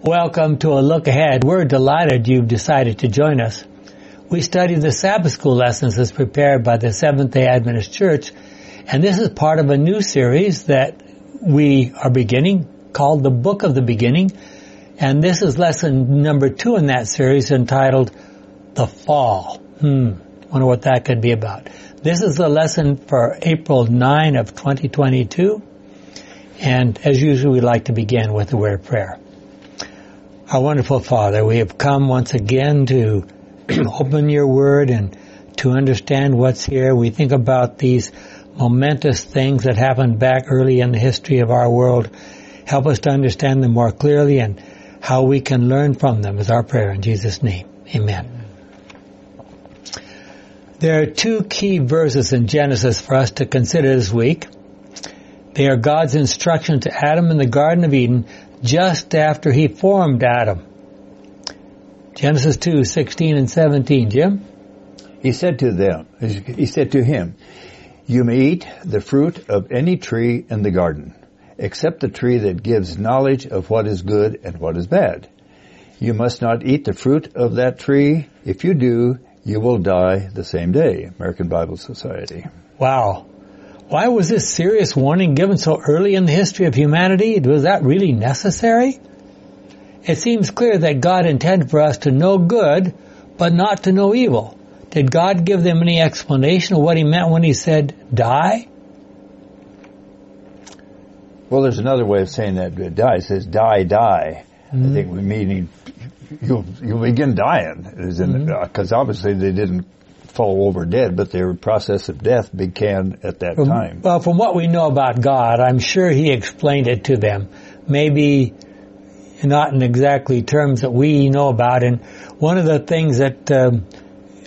Welcome to a look ahead. We're delighted you've decided to join us. We study the Sabbath School lessons as prepared by the Seventh day Adventist Church, and this is part of a new series that we are beginning called The Book of the Beginning, and this is lesson number two in that series entitled The Fall. Hmm, wonder what that could be about. This is the lesson for April 9 of 2022, and as usual we like to begin with a word of prayer. Our wonderful Father, we have come once again to open your word and to understand what's here. We think about these momentous things that happened back early in the history of our world. Help us to understand them more clearly and how we can learn from them is our prayer in Jesus' name. Amen. There are two key verses in Genesis for us to consider this week. They are God's instruction to Adam in the Garden of Eden just after he formed Adam. Genesis 2, 16 and 17. Jim? He said to them, he said to him, you may eat the fruit of any tree in the garden, except the tree that gives knowledge of what is good and what is bad. You must not eat the fruit of that tree. If you do, you will die the same day. American Bible Society. Wow. Why was this serious warning given so early in the history of humanity? Was that really necessary? It seems clear that God intended for us to know good, but not to know evil. Did God give them any explanation of what he meant when he said die? Well, there's another way of saying that die. It says die, die. Mm-hmm. I think we meaning you'll, you'll begin dying. Because mm-hmm. Uh, obviously they didn't fall over dead, but their process of death began at that time. Well, from what we know about God, I'm sure He explained it to them. Maybe not in exactly terms that we know about. And one of the things that um,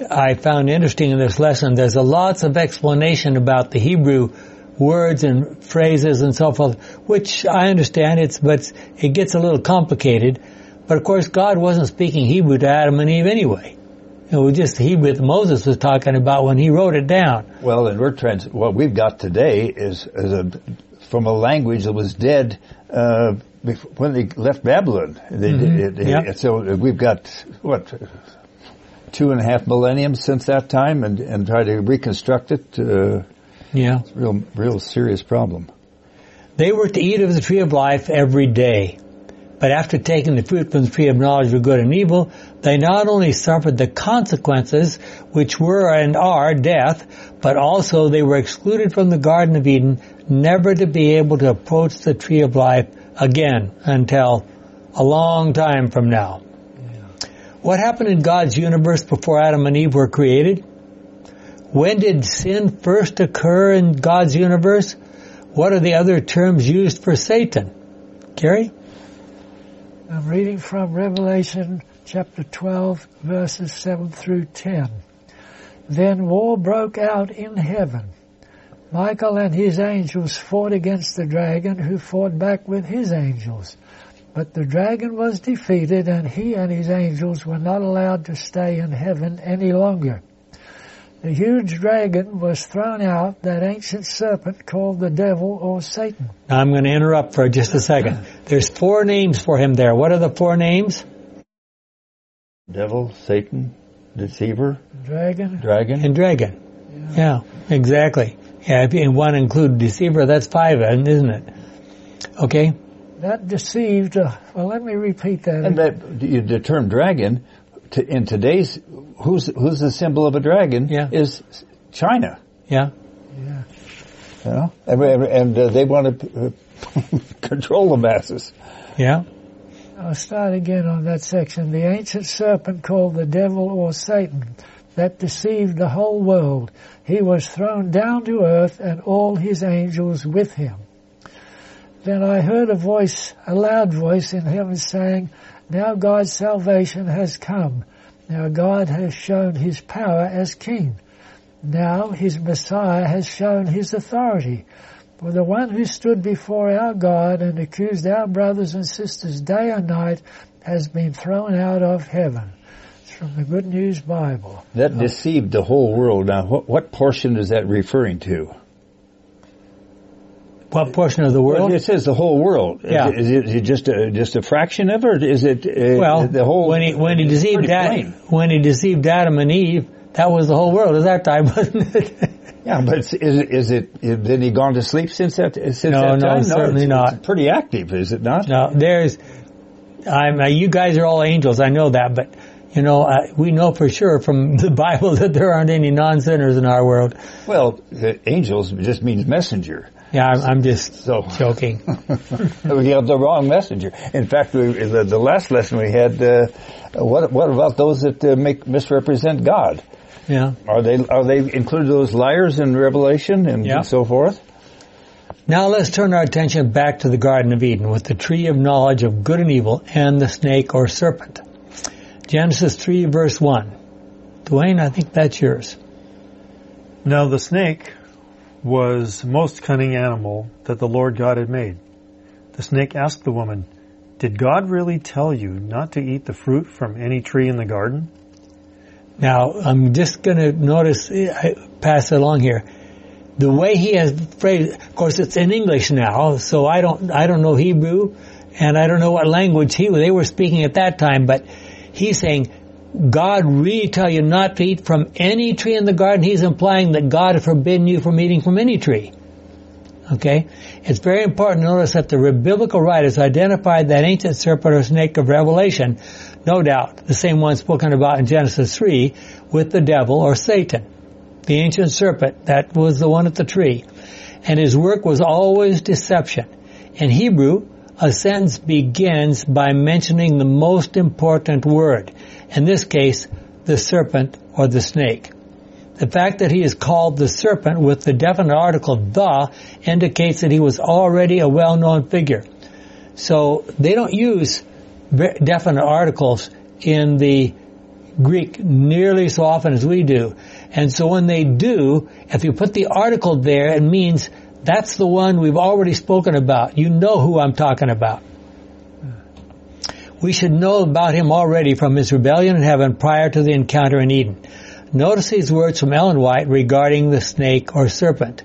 I found interesting in this lesson, there's a lots of explanation about the Hebrew words and phrases and so forth, which I understand it's, but it gets a little complicated. But of course, God wasn't speaking Hebrew to Adam and Eve anyway. It was just Hebrew that Moses was talking about when he wrote it down. Well, and we're trans- what we've got today is, is a, from a language that was dead uh, when they left Babylon. They, mm-hmm. it, yep. So we've got what two and a half millenniums since that time, and and try to reconstruct it. Uh, yeah, it's a real, real serious problem. They were to eat of the tree of life every day. But after taking the fruit from the tree of knowledge of good and evil, they not only suffered the consequences, which were and are death, but also they were excluded from the Garden of Eden, never to be able to approach the tree of life again until a long time from now. Yeah. What happened in God's universe before Adam and Eve were created? When did sin first occur in God's universe? What are the other terms used for Satan? Gary? I'm reading from Revelation chapter 12 verses 7 through 10. Then war broke out in heaven. Michael and his angels fought against the dragon who fought back with his angels. But the dragon was defeated and he and his angels were not allowed to stay in heaven any longer. The huge dragon was thrown out, that ancient serpent called the devil or Satan. Now I'm going to interrupt for just a second. There's four names for him there. What are the four names? Devil, Satan, deceiver, dragon, dragon, and dragon. Yeah, yeah exactly. Yeah, and one include deceiver, that's five, isn't it? Okay. That deceived. Uh, well, let me repeat that. And that the term dragon to, in today's who's who's the symbol of a dragon yeah. is China. Yeah. Yeah. You know, and, and uh, they want to uh, control the masses. Yeah. I'll start again on that section. The ancient serpent called the devil or Satan that deceived the whole world. He was thrown down to earth and all his angels with him. Then I heard a voice, a loud voice in heaven saying, now God's salvation has come. Now God has shown his power as king. Now his Messiah has shown his authority. For the one who stood before our God and accused our brothers and sisters day and night has been thrown out of heaven. It's from the Good News Bible. That deceived the whole world. Now, what, what portion is that referring to? What portion of the world? Well, it says the whole world. Yeah. Is it, is it just a just a fraction of it, or is it uh, well, the whole? when he when he deceived Adam, when he deceived Adam and Eve, that was the whole world at that time, wasn't it? Yeah, but is it, is it, is, then he gone to sleep since that, since No, that no, time? certainly it's, not. It's pretty active, is it not? no, there's. I'm. Uh, you guys are all angels. I know that, but you know, uh, we know for sure from the Bible that there aren't any non-sinners in our world. Well, the angels just means messenger. Yeah, I'm, I'm just So joking. we have the wrong messenger. In fact, we, the, the last lesson we had, uh, what what about those that uh, make misrepresent God? Yeah. Are they are they included those liars in Revelation and Yeah. so forth? Now let's turn our attention back to the Garden of Eden with the tree of knowledge of good and evil and the snake or serpent. Genesis 3 verse 1. Dwayne, I think that's yours. Now the snake was the most cunning animal that the Lord God had made. The snake asked the woman, Did God really tell you not to eat the fruit from any tree in the garden? Now, I'm just going to notice, I pass it along here. The way he has phrased, of course, it's in English now, so I don't, I don't know Hebrew, and I don't know what language he they were speaking at that time. But he's saying, God really tell you not to eat from any tree in the garden. He's implying that God has forbidden you from eating from any tree. Okay, it's very important to notice that the biblical writers identified that ancient serpent or snake of Revelation, no doubt, the same one spoken about in Genesis 3, with the devil or Satan. The ancient serpent, that was the one at the tree. And his work was always deception. In Hebrew, a sentence begins by mentioning the most important word. In this case, the serpent or the snake. The fact that he is called the serpent with the definite article the indicates that he was already a well-known figure. So they don't use definite articles in the Greek nearly so often as we do. And so when they do, if you put the article there, it means that's the one we've already spoken about. You know who I'm talking about. We should know about him already from his rebellion in heaven prior to the encounter in Eden. Notice these words from Ellen White regarding the snake or serpent.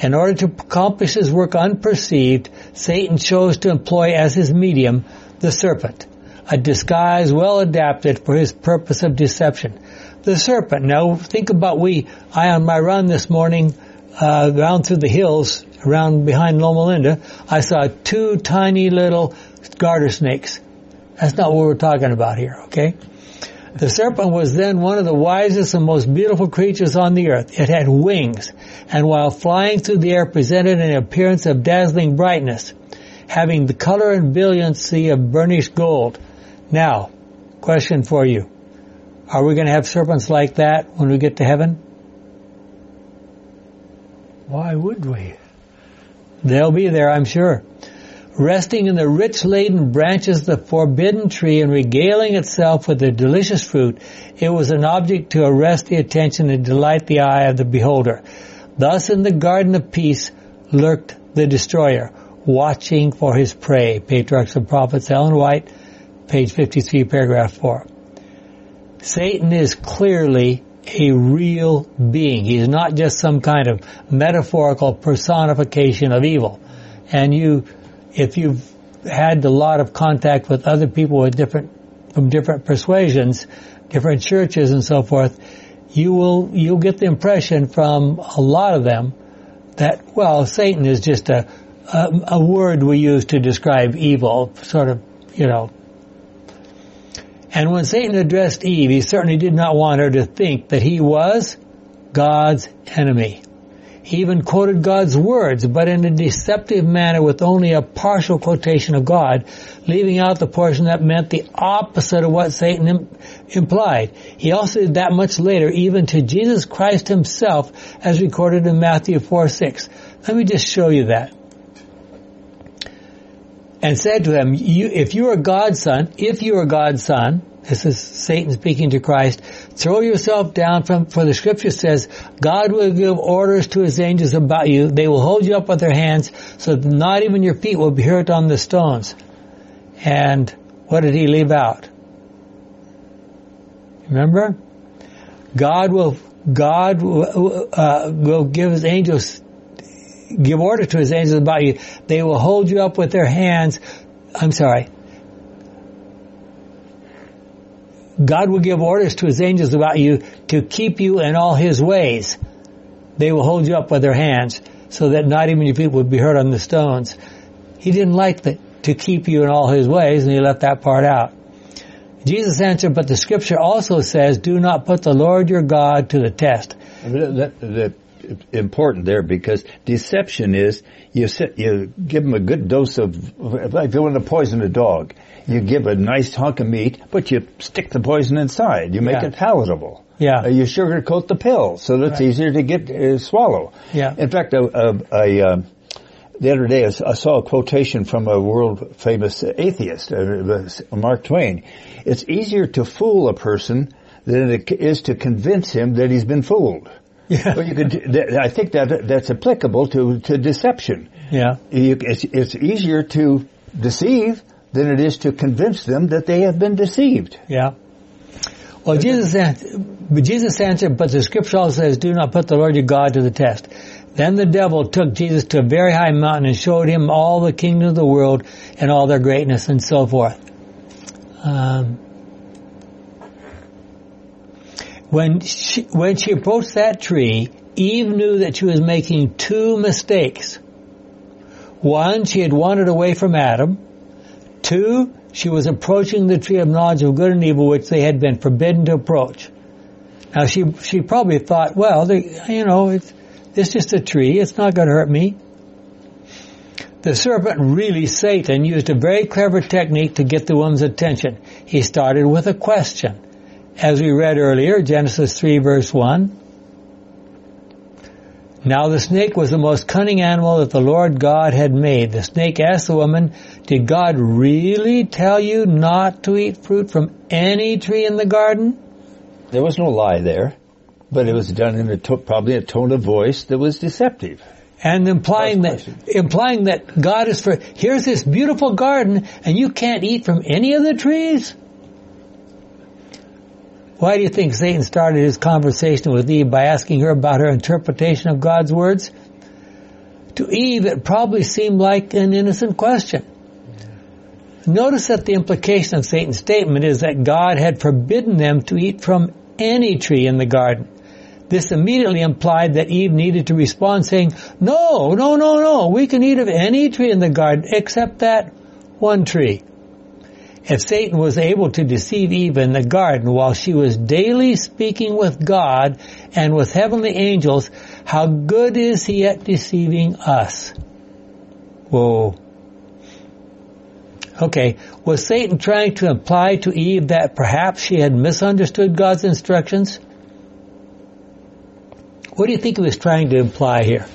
In order to accomplish his work unperceived, Satan chose to employ as his medium the serpent, a disguise well adapted for his purpose of deception. The serpent. Now think about we. I on my run this morning, uh, down through the hills around behind Loma Linda, I saw two tiny little garter snakes. That's not what we're talking about here, okay? The serpent was then one of the wisest and most beautiful creatures on the earth. It had wings, and while flying through the air presented an appearance of dazzling brightness, having the color and brilliancy of burnished gold. Now, question for you. Are we going to have serpents like that when we get to heaven? Why would we? They'll be there, I'm sure. Resting in the rich laden branches of the forbidden tree and regaling itself with the delicious fruit, it was an object to arrest the attention and delight the eye of the beholder. Thus in the garden of peace lurked the destroyer, watching for his prey. Patriarchs and Prophets, Ellen White, page 53, paragraph 4. Satan is clearly a real being. He's not just some kind of metaphorical personification of evil. And you, if you've had a lot of contact with other people with different, from different persuasions, different churches and so forth, you will, you'll get the impression from a lot of them that, well, Satan is just a, a, a word we use to describe evil, sort of, you know, and when Satan addressed Eve, he certainly did not want her to think that he was God's enemy. He even quoted God's words, but in a deceptive manner with only a partial quotation of God, leaving out the portion that meant the opposite of what Satan Im- implied. He also did that much later, even to Jesus Christ himself, as recorded in Matthew 4, 6. Let me just show you that and said to him, you, if you are God's son, if you are God's son, this is Satan speaking to Christ, throw yourself down from, for the scripture says, God will give orders to his angels about you. They will hold you up with their hands so that not even your feet will be hurt on the stones. And what did he leave out? Remember? God will, God will, uh, will give his angels give order to his angels about you. They will hold you up with their hands. I'm sorry. God will give orders to his angels about you to keep you in all his ways. They will hold you up with their hands so that not even your feet would be hurt on the stones. He didn't like the, to keep you in all his ways and he left that part out. Jesus answered, but the scripture also says, do not put the Lord your God to the test. That, that, important there because deception is you sit, you give them a good dose of, if you want to poison a dog, you give a nice hunk of meat, but you stick the poison inside. You make Yeah. it palatable. Yeah. Uh, you sugarcoat the pill so that it's Right. easier to get uh, swallow. Yeah. In fact, a, a, a, um, the other day I saw a quotation from a world famous atheist, uh, Mark Twain. It's easier to fool a person than it is to convince him that he's been fooled. Yeah. Well, you could. I think that that's applicable to to deception. Yeah. You, it's, it's easier to deceive than it is to convince them that they have been deceived. Yeah. Well, Jesus answered, but Jesus answered, but the scripture also says, do not put the Lord your God to the test. Then the devil took Jesus to a very high mountain and showed him all the kingdoms of the world and all their greatness and so forth. Um, when she, when she approached that tree, Eve knew that she was making two mistakes. One, she had wandered away from Adam. Two, she was approaching the tree of knowledge of good and evil, which they had been forbidden to approach. Now she she probably thought, well, you know, it's it's just a tree; it's not going to hurt me. The serpent, really Satan, used a very clever technique to get the woman's attention. He started with a question, as we read earlier, Genesis three verse one. Now the snake was the most cunning animal that the Lord God had made. The snake asked the woman, did God really tell you not to eat fruit from any tree in the garden? There was no lie there, but it was done in a to- probably a tone of voice that was deceptive. And implying that, implying that God is for, here's this beautiful garden and you can't eat from any of the trees? Why do you think Satan started his conversation with Eve by asking her about her interpretation of God's words? To Eve, it probably seemed like an innocent question. Notice that the implication of Satan's statement is that God had forbidden them to eat from any tree in the garden. This immediately implied that Eve needed to respond saying, no, no, no, no, we can eat of any tree in the garden except that one tree. If Satan was able to deceive Eve in the garden while she was daily speaking with God and with heavenly angels, how good is he at deceiving us? Whoa. Okay, was Satan trying to imply to Eve that perhaps she had misunderstood God's instructions? What do you think he was trying to imply here?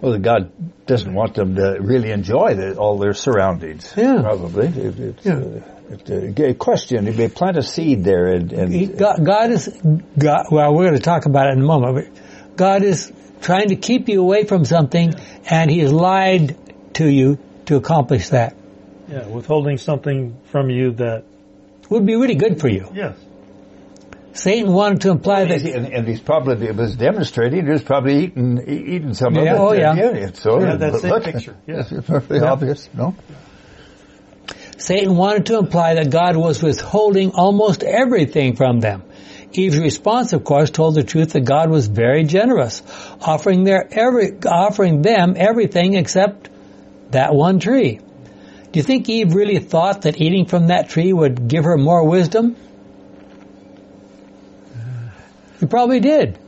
Well, God doesn't want them to really enjoy the, all their surroundings. Yeah. Probably. It, it's, Yeah. uh, it, uh, a question. They plant a seed there and, and God, God is, God, well, we're going to talk about it in a moment, but God is trying to keep you away from something and He has lied to you to accomplish that. Yeah, withholding something from you that, Would be really good for you. yes. Satan wanted to imply that, and, and he's probably it was demonstrating. He was probably eating eating some Yeah, of it. oh, yeah. it's so Yeah, that same look, picture, yes. It's perfectly obvious. No. Satan wanted to imply that God was withholding almost everything from them. Eve's response, of course, told the truth that God was very generous, offering their every, offering them everything except that one tree. Do you think Eve really thought that eating from that tree would give her more wisdom? She probably did.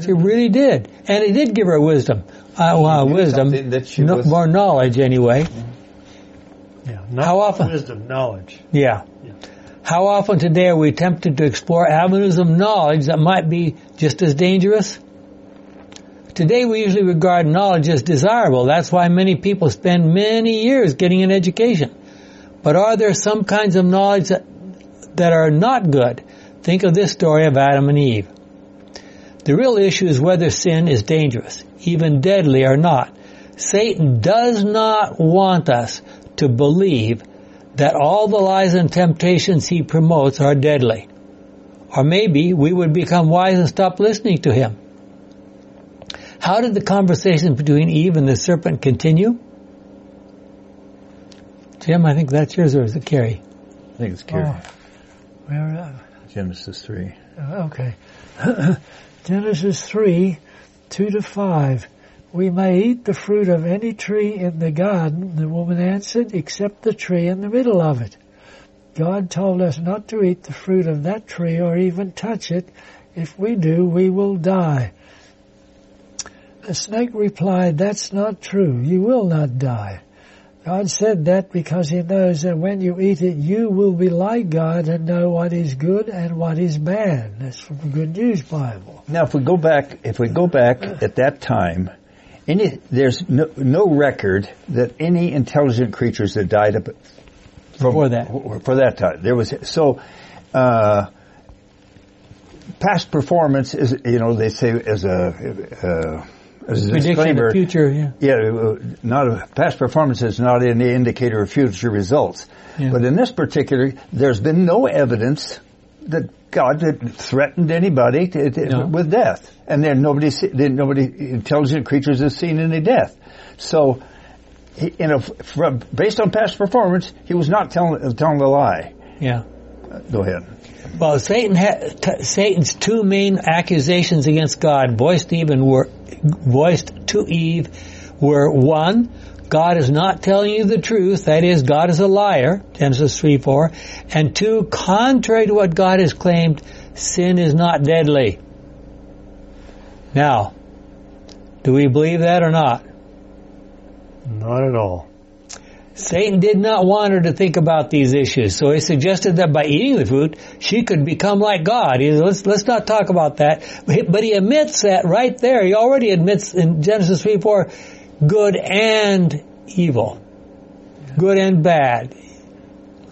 She really did. And it did give her wisdom. Uh, well, knew wisdom. that she no- was- more knowledge anyway. Yeah. Not How often? Wisdom, knowledge. Yeah. Yeah. How often today are we tempted to explore avenues of knowledge that might be just as dangerous? Today we usually regard knowledge as desirable. That's why many people spend many years getting an education. But are there some kinds of knowledge that, that are not good? Think of this story of Adam and Eve. The real issue is whether sin is dangerous, even deadly or not. Satan does not want us to believe that all the lies and temptations he promotes are deadly. Or maybe we would become wise and stop listening to him. How did the conversation between Eve and the serpent continue? Jim, I think that's yours or is it Carrie? I think it's Carrie. Oh, where, uh, Genesis 3. Uh, Okay. Genesis 3, 2 to 5. We may eat the fruit of any tree in the garden, the woman answered, except the tree in the middle of it. God told us not to eat the fruit of that tree or even touch it. If we do, we will die. The snake replied, that's not true. You will not die. God said that because he knows that when you eat it, you will be like God and know what is good and what is bad. That's from the Good News Bible. Now, if we go back, if we go back at that time, any there's no, no record that any intelligent creatures that died up from, Before that. for that time there was so. Uh, past performance is, you know, they say as a uh, Prediction the future, yeah. Yeah, uh, not a, past performance is not any indicator of future results. Yeah. But in this particular, there's been no evidence that God had threatened anybody to, to- No. with death, and then nobody, nobody intelligent creatures has seen any death. So, he, you know, from, based on past performance, he was not telling telling a lie. Yeah. Go ahead. Well, Satan ha- t- Satan's two main accusations against God voiced even were voiced to Eve were one, God is not telling you the truth, that is, God is a liar, Genesis 3 4, and two, contrary to what God has claimed, sin is not deadly. Now, do we believe that or not? Not at all. Satan did not want her to think about these issues, so he suggested that by eating the fruit, she could become like God. He, let's, let's not talk about that. But he, but he admits that right there. He already admits in Genesis 3 4, good and evil. Good and bad.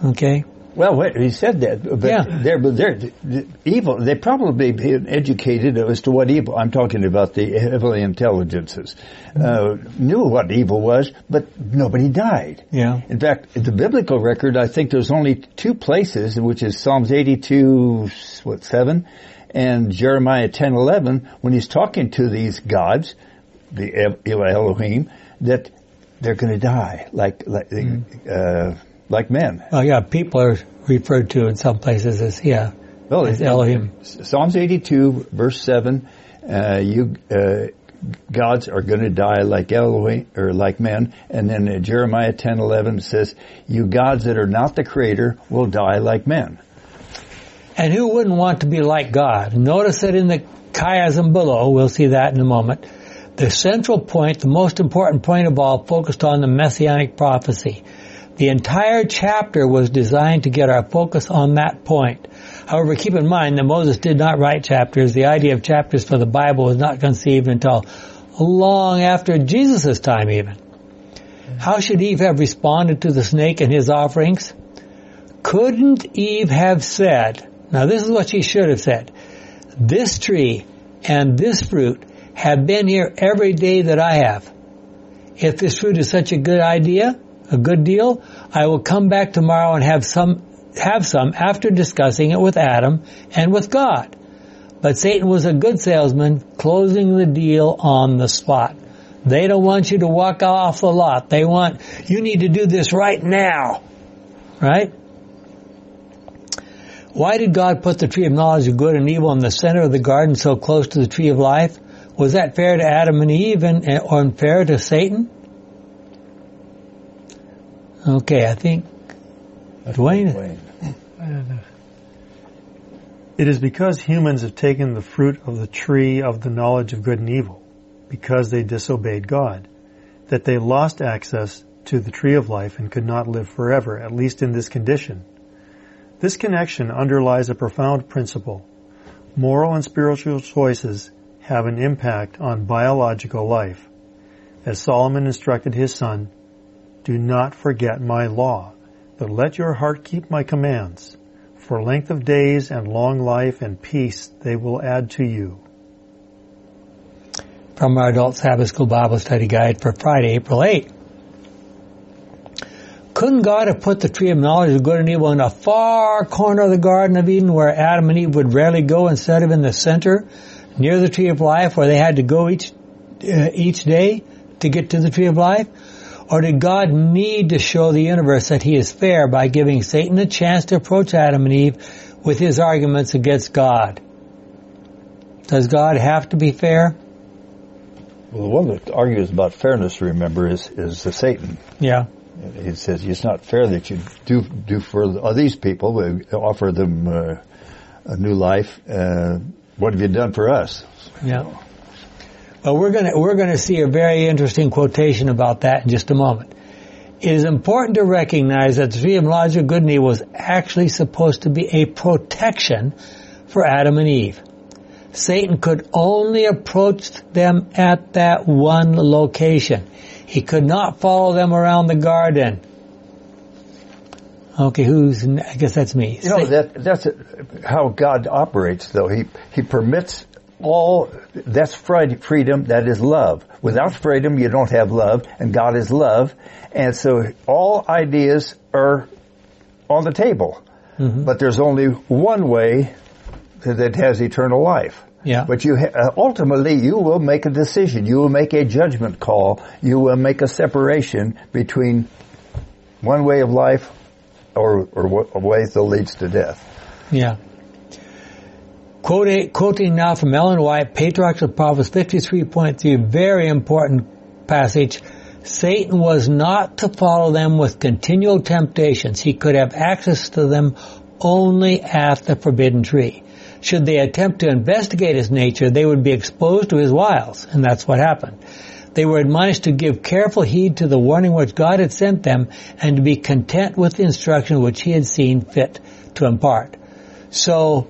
Okay? Well, wait, he said that, but Yeah. they're, they're evil. They probably been educated as to what evil. I'm talking about the heavenly intelligences. Uh, knew what evil was, but nobody died. Yeah. In fact, the biblical record, I think there's only two places, which is Psalms 82, what, 7, and Jeremiah 10, 11, when he's talking to these gods, the El- Elohim, that they're going to die like, like, uh, like men. Oh yeah, people are referred to in some places as, yeah, Well, as Elohim. Psalms 82, verse 7, uh, you, uh, gods are going to die like Elohim, or like men. And then uh, Jeremiah 10, 11 says, you gods that are not the creator will die like men. And who wouldn't want to be like God? Notice that in the chiasm below, we'll see that in a moment, the central point, the most important point of all, focused on the messianic prophecy. The entire chapter was designed to get our focus on that point. However, keep in mind that Moses did not write chapters. The idea of chapters for the Bible was not conceived until long after Jesus' time even. How should Eve have responded to the snake and his offerings? Couldn't Eve have said, now this is what she should have said, this tree and this fruit have been here every day that I have. If this fruit is such a good idea, a good deal, I will come back tomorrow and have some, have some after discussing it with Adam and with God. But Satan was a good salesman, closing the deal on the spot. They don't want you to walk off the lot. They want, you need to do this right now. Right? Why did God put the tree of knowledge of good and evil in the center of the garden so close to the tree of life? Was that fair to Adam and Eve and, or unfair to Satan? Okay, I think Dwayne. I don't know. It is because humans have taken the fruit of the tree of the knowledge of good and evil, because they disobeyed God, that they lost access to the tree of life and could not live forever, at least in this condition. This connection underlies a profound principle. Moral and spiritual choices have an impact on biological life. As Solomon instructed his son, do not forget my law, but let your heart keep my commands. For length of days and long life and peace they will add to you. from our Adult Sabbath School Bible Study Guide for Friday, April 8. Couldn't God have put the tree of knowledge of good and evil in a far corner of the Garden of Eden where Adam and Eve would rarely go instead of in the center, near the tree of life where they had to go each uh, each day to get to the tree of life? Or did God need to show the universe that he is fair by giving Satan a chance to approach Adam and Eve with his arguments against God? Does God have to be fair? Well, the one that argues about fairness, remember, is, is the Satan. Yeah. He says it's not fair that you do do for these people, offer them uh, a new life. Uh, what have you done for us? Yeah. Well, we're going to we're going to see a very interesting quotation about that in just a moment. It is important to recognize that the tree of knowledge of good and evil was actually supposed to be a protection for Adam and Eve. Satan could only approach them at that one location. He could not follow them around the garden. Okay, who's? I guess that's me. You know that that's how God operates, though. He he permits all that's freedom that is love without freedom you don't have love and god is love and so all ideas are on the table mm-hmm. but there's only one way that has eternal life yeah. But you ha- ultimately you will make a decision. You will make a judgment call. You will make a separation between one way of life or or a way that leads to death. Yeah. Quoting, quoting now from Ellen White, Patriarchs and Prophets 53.3, very important passage. Satan was not to follow them with continual temptations. He could have access to them only at the forbidden tree. Should they attempt to investigate his nature, they would be exposed to his wiles, and that's what happened. They were admonished to give careful heed to the warning which God had sent them and to be content with the instruction which he had seen fit to impart. So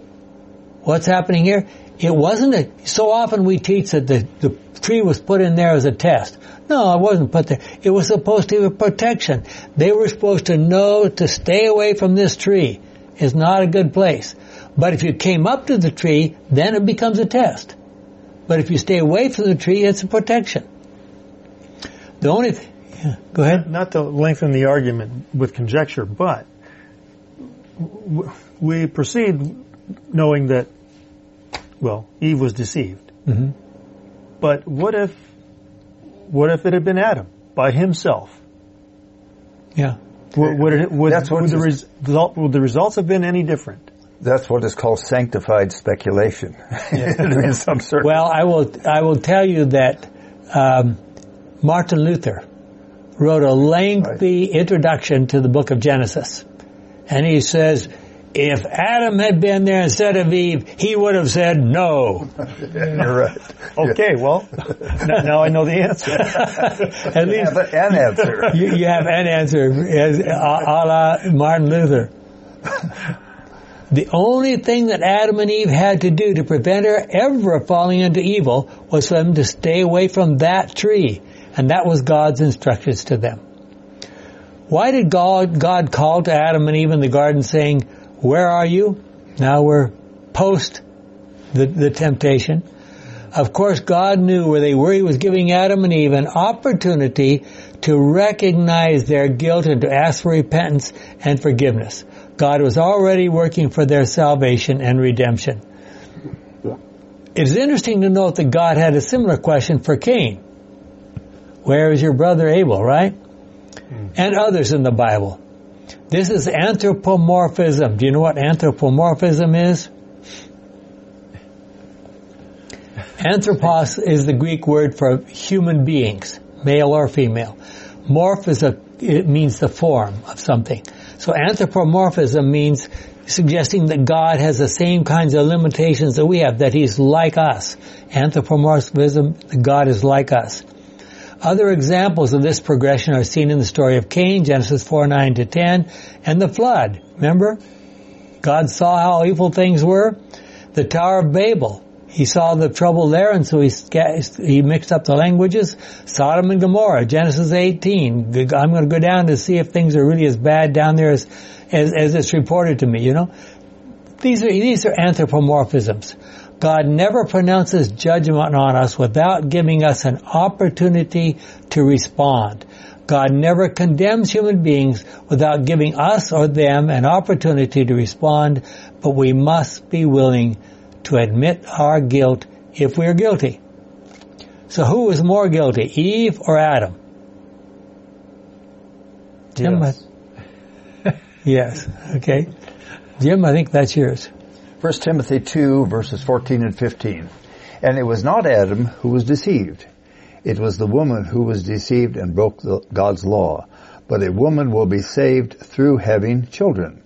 what's happening here? It wasn't a, so often we teach that the, the tree was put in there as a test. No, it wasn't put there. It was supposed to be a protection. They were supposed to know to stay away from this tree is not a good place. But if you came up to the tree, then it becomes a test. But if you stay away from the tree, it's a protection. The only, th- yeah, go ahead. Not to lengthen the argument with conjecture, but we proceed knowing that, well, Eve was deceived. Mm-hmm. But what if, what if it had been Adam by himself? Yeah. Would, would, it, would, That's would the, result, would the results have been any different? That's what is called sanctified speculation. Yeah. well, I will, I will tell you that, um, Martin Luther wrote a lengthy right. introduction to the book of Genesis. And he says, if Adam had been there instead of Eve, he would have said no. You're right. Okay, well, now I know the answer. At least an answer. You, you, have an answer, as, a, a la Martin Luther. The only thing that Adam and Eve had to do to prevent her ever falling into evil was for them to stay away from that tree. And that was God's instructions to them. Why did God, God call to Adam and Eve in the garden saying, where are you? Now we're post the, the temptation. Of course, God knew where they were. He was giving Adam and Eve an opportunity to recognize their guilt and to ask for repentance and forgiveness. God was already working for their salvation and redemption. It is interesting to note that God had a similar question for Cain. Where is your brother Abel, right? Hmm. And others in the Bible. This is anthropomorphism. Do you know what anthropomorphism is? Anthropos is the Greek word for human beings, male or female. Morph is a, it means the form of something. So anthropomorphism means suggesting that God has the same kinds of limitations that we have, that He's like us. Anthropomorphism, God is like us. Other examples of this progression are seen in the story of Cain, Genesis 4, 9 to 10, and the flood. Remember? God saw how evil things were. The Tower of Babel. He saw the trouble there and so he, he mixed up the languages. Sodom and Gomorrah, Genesis 18. I'm going to go down to see if things are really as bad down there as, as, as it's reported to me, you know? These are, these are anthropomorphisms. God never pronounces judgment on us without giving us an opportunity to respond. God never condemns human beings without giving us or them an opportunity to respond, but we must be willing to admit our guilt if we are guilty. So who was more guilty, Eve or Adam? Jim, Yes. Yes. Okay. Jim, I think that's yours. 1 Timothy 2 verses 14 and 15. And it was not Adam who was deceived. It was the woman who was deceived and broke the, God's law. But a woman will be saved through having children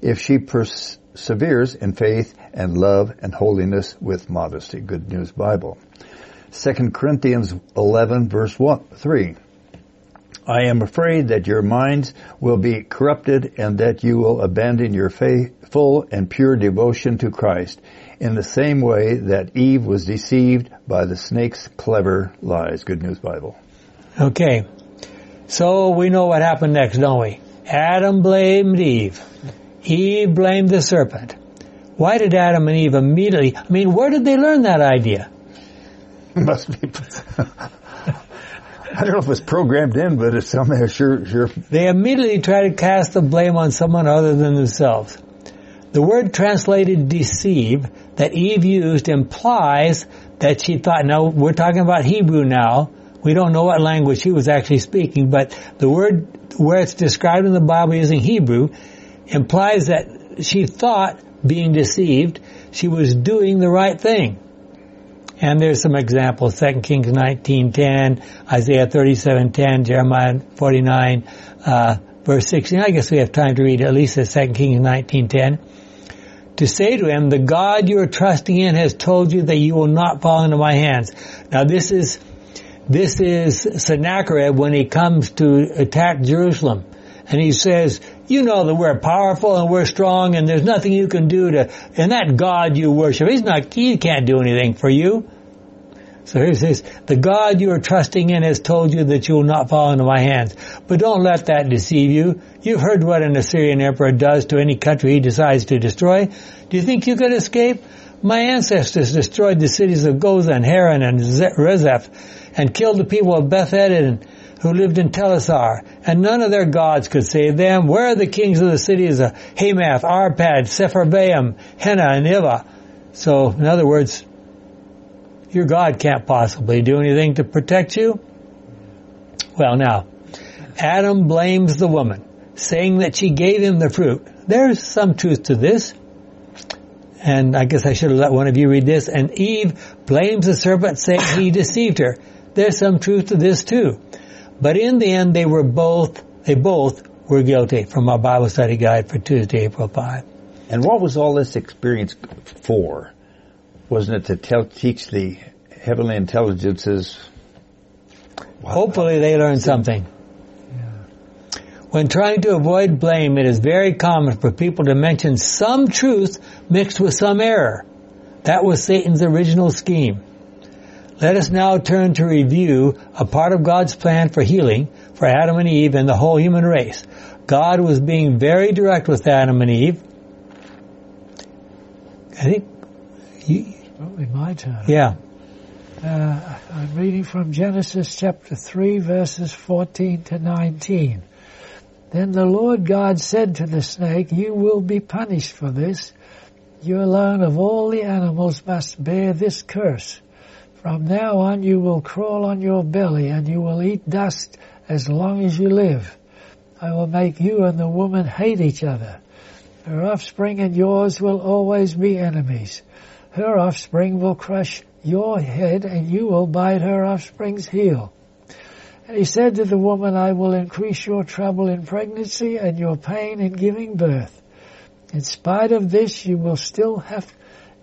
if she perseveres in faith and love and holiness with modesty. Good News Bible. 2 Corinthians 11 verse 1, 3. I am afraid that your minds will be corrupted and that you will abandon your faithful and pure devotion to Christ in the same way that Eve was deceived by the snake's clever lies. Good News Bible. Okay. So we know what happened next, don't we? Adam blamed Eve. Eve blamed the serpent. Why did Adam and Eve immediately, I mean, where did they learn that idea? Must be. I don't know if it's programmed in, but it's somehow sure, sure. They immediately try to cast the blame on someone other than themselves. The word translated deceive that Eve used implies that she thought, now we're talking about Hebrew now. We don't know what language she was actually speaking, but the word where it's described in the Bible using Hebrew implies that she thought being deceived, she was doing the right thing. And there's some examples, 2 Kings 19.10, Isaiah 37.10, Jeremiah 49, uh, verse 16. I guess we have time to read at least the 2 Kings 19.10. To say to him, the God you are trusting in has told you that you will not fall into my hands. Now this is, this is Sennacherib when he comes to attack Jerusalem. And he says, you know that we're powerful and we're strong and there's nothing you can do to, and that God you worship, he's not, he can't do anything for you. So here's this, the God you are trusting in has told you that you will not fall into my hands. But don't let that deceive you. You've heard what an Assyrian emperor does to any country he decides to destroy. Do you think you could escape? My ancestors destroyed the cities of Gozan and Haran and Rezeph and killed the people of Beth-Eden who lived in Telassar, and none of their gods could save them. Where are the kings of the cities of Hamath, Arpad, Sepharvaim, Hena, and Iva? So, in other words, your God can't possibly do anything to protect you. Well, now, Adam blames the woman, saying that she gave him the fruit. There's some truth to this. And I guess I should have let one of you read this. And Eve blames the serpent, saying he deceived her. There's some truth to this too. But in the end, they were both, they both were guilty from our Bible study guide for Tuesday, April 5. And what was all this experience for? Wasn't it to tell, teach the heavenly intelligences? Hopefully they learned something. When trying to avoid blame, it is very common for people to mention some truth mixed with some error. That was Satan's original scheme. Let us now turn to review a part of God's plan for healing for Adam and Eve and the whole human race. God was being very direct with Adam and Eve. I think, you, Probably my turn. yeah. Uh, I'm reading from Genesis chapter 3 verses 14 to 19. Then the Lord God said to the snake, You will be punished for this. You alone of all the animals must bear this curse. From now on you will crawl on your belly and you will eat dust as long as you live. I will make you and the woman hate each other. Her offspring and yours will always be enemies. Her offspring will crush your head and you will bite her offspring's heel. He said to the woman, I will increase your trouble in pregnancy and your pain in giving birth. In spite of this, you will still have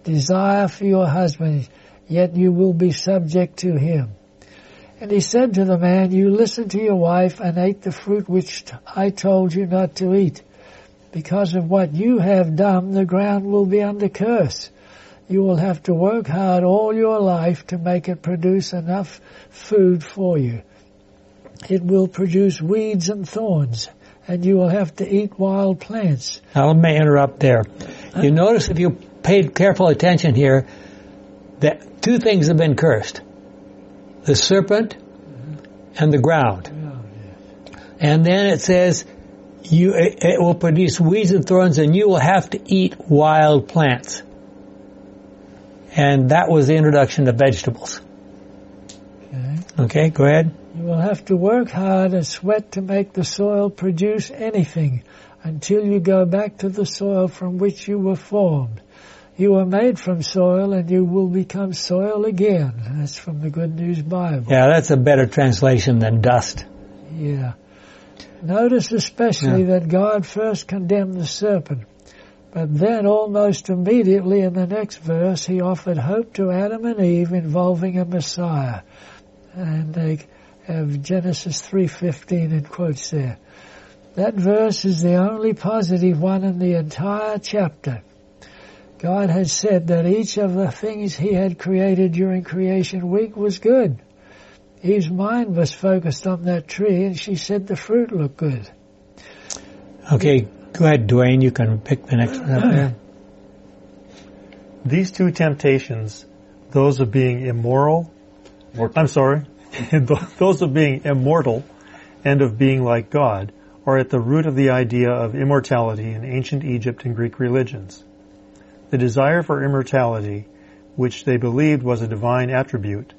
desire for your husband, yet you will be subject to him. And he said to the man, you listened to your wife and ate the fruit which I told you not to eat. Because of what you have done, the ground will be under curse. You will have to work hard all your life to make it produce enough food for you. It will produce weeds and thorns, and you will have to eat wild plants. Now let me interrupt there. You notice if you paid careful attention here that two things have been cursed. The serpent mm-hmm. and the ground. Oh, and then it says you it, it will produce weeds and thorns and you will have to eat wild plants. And that was the introduction to vegetables. Okay, go ahead. You will have to work hard and sweat to make the soil produce anything until you go back to the soil from which you were formed. You were made from soil and you will become soil again. That's from the Good News Bible. Yeah, that's a better translation than dust. Yeah. Notice especially Yeah. that God first condemned the serpent, but then almost immediately in the next verse he offered hope to Adam and Eve involving a Messiah. And they have Genesis 3.15 in quotes there. That verse is the only positive one in the entire chapter. God had said that each of the things he had created during creation week was good. Eve's mind was focused on that tree and she said the fruit looked good. Okay, go ahead, Dwayne. You can pick the next one up there. These two temptations, those of being immoral, or I'm sorry, those of being immortal and of being like God, are at the root of the idea of immortality in ancient Egypt and Greek religions. The desire for immortality, which they believed was a divine attribute,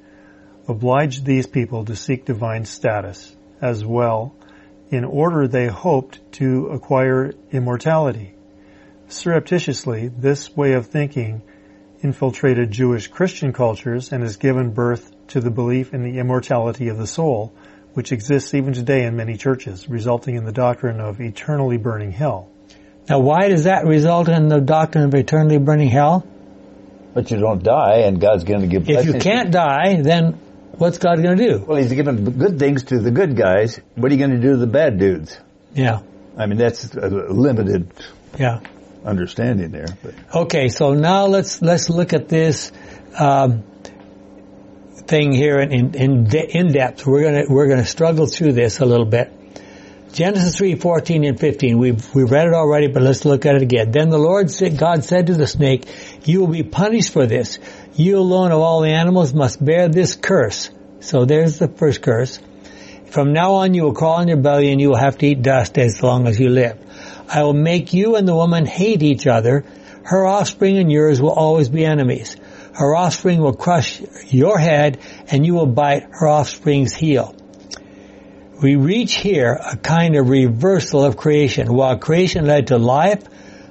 obliged these people to seek divine status as well, in order they hoped to acquire immortality. Surreptitiously, this way of thinking infiltrated Jewish Christian cultures and has given birth to the belief in the immortality of the soul, which exists even today in many churches, resulting in the doctrine of eternally burning hell. Now, why does that result in the doctrine of eternally burning hell? But you don't die, and God's going to give. If you can't die, then what's God going to do? well, He's giving good things to the good guys. What are you going to do to the bad dudes? Yeah, I mean, that's a limited yeah. understanding there. But Okay, so now let's let's look at this um, thing here in in, in, de- in depth. We're gonna we're gonna struggle through this a little bit. Genesis three fourteen and fifteen. We've we've read it already, but let's look at it again. Then the Lord said, God said to the snake, "You will be punished for this. You alone of all the animals must bear this curse." So there's the first curse. From now on, you will crawl on your belly, and you will have to eat dust as long as you live. I will make you and the woman hate each other. Her offspring and yours will always be enemies. Her offspring will crush your head and you will bite her offspring's heel. We reach here a kind of reversal of creation. While creation led to life,